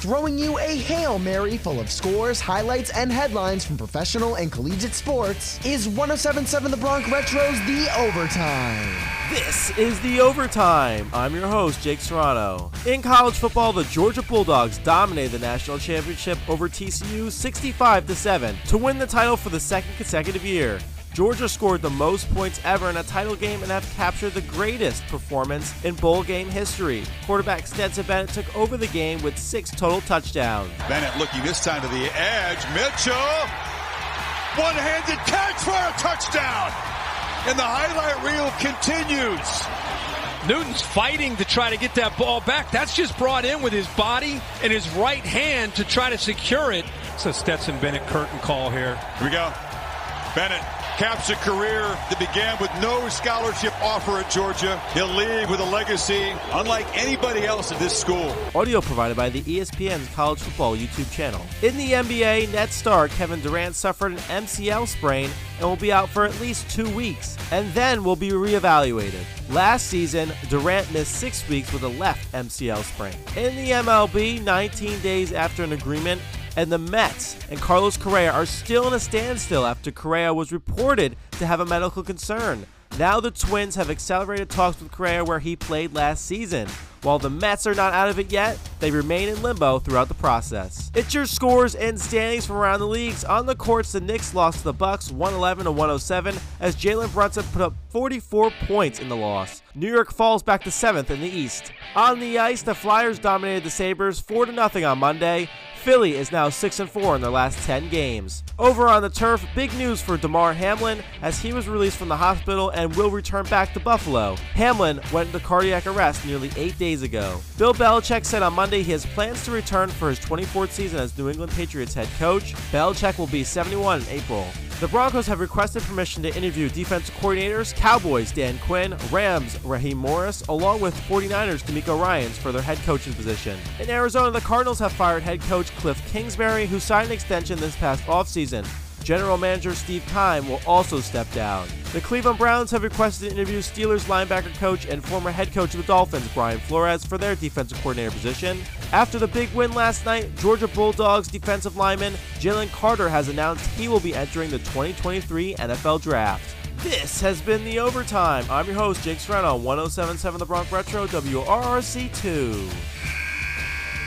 throwing you a Hail Mary full of scores, highlights, and headlines from professional and collegiate sports is 1077 The Bronc Retro's The Overtime. This is the overtime. I'm your host, Jake Serrano. In college football, the Georgia Bulldogs dominated the national championship over TCU 65 7 to win the title for the second consecutive year. Georgia scored the most points ever in a title game and have captured the greatest performance in bowl game history. Quarterback Stetson Bennett took over the game with six total touchdowns. Bennett looking this time to the edge. Mitchell, one-handed catch for a touchdown. And the highlight reel continues. Newton's fighting to try to get that ball back. That's just brought in with his body and his right hand to try to secure it. It's a Stetson Bennett curtain call here. Here we go. Bennett caps a career that began with no scholarship offer at Georgia. He'll leave with a legacy unlike anybody else at this school. Audio provided by the ESPN's College Football YouTube channel. In the NBA, Nets star Kevin Durant suffered an MCL sprain and will be out for at least two weeks, and then will be reevaluated. Last season, Durant missed six weeks with a left MCL sprain. In the MLB, 19 days after an agreement and the Mets and Carlos Correa are still in a standstill after Correa was reported to have a medical concern. Now the Twins have accelerated talks with Correa where he played last season. While the Mets are not out of it yet, they remain in limbo throughout the process. It's your scores and standings from around the leagues. On the courts, the Knicks lost to the Bucks 111 to 107 as Jalen Brunson put up 44 points in the loss. New York falls back to 7th in the East. On the ice, the Flyers dominated the Sabres 4 0 on Monday. Philly is now 6 and 4 in their last 10 games. Over on the turf, big news for Damar Hamlin as he was released from the hospital and will return back to Buffalo. Hamlin went into cardiac arrest nearly 8 days ago. Bill Belichick said on Monday he has plans to return for his 24th season as New England Patriots head coach. Belichick will be 71 in April. The Broncos have requested permission to interview defensive coordinators, Cowboys Dan Quinn, Rams Raheem Morris, along with 49ers DeMeco Ryans for their head coaching position. In Arizona, the Cardinals have fired head coach Cliff Kingsbury, who signed an extension this past offseason. General Manager Steve Keim will also step down. The Cleveland Browns have requested to interview Steelers linebacker coach and former head coach of the Dolphins, Brian Flores, for their defensive coordinator position. After the big win last night, Georgia Bulldogs defensive lineman Jalen Carter has announced he will be entering the 2023 NFL Draft. This has been the overtime. I'm your host, Jake Serrano, 1077 The Bronc Retro, WRRC2.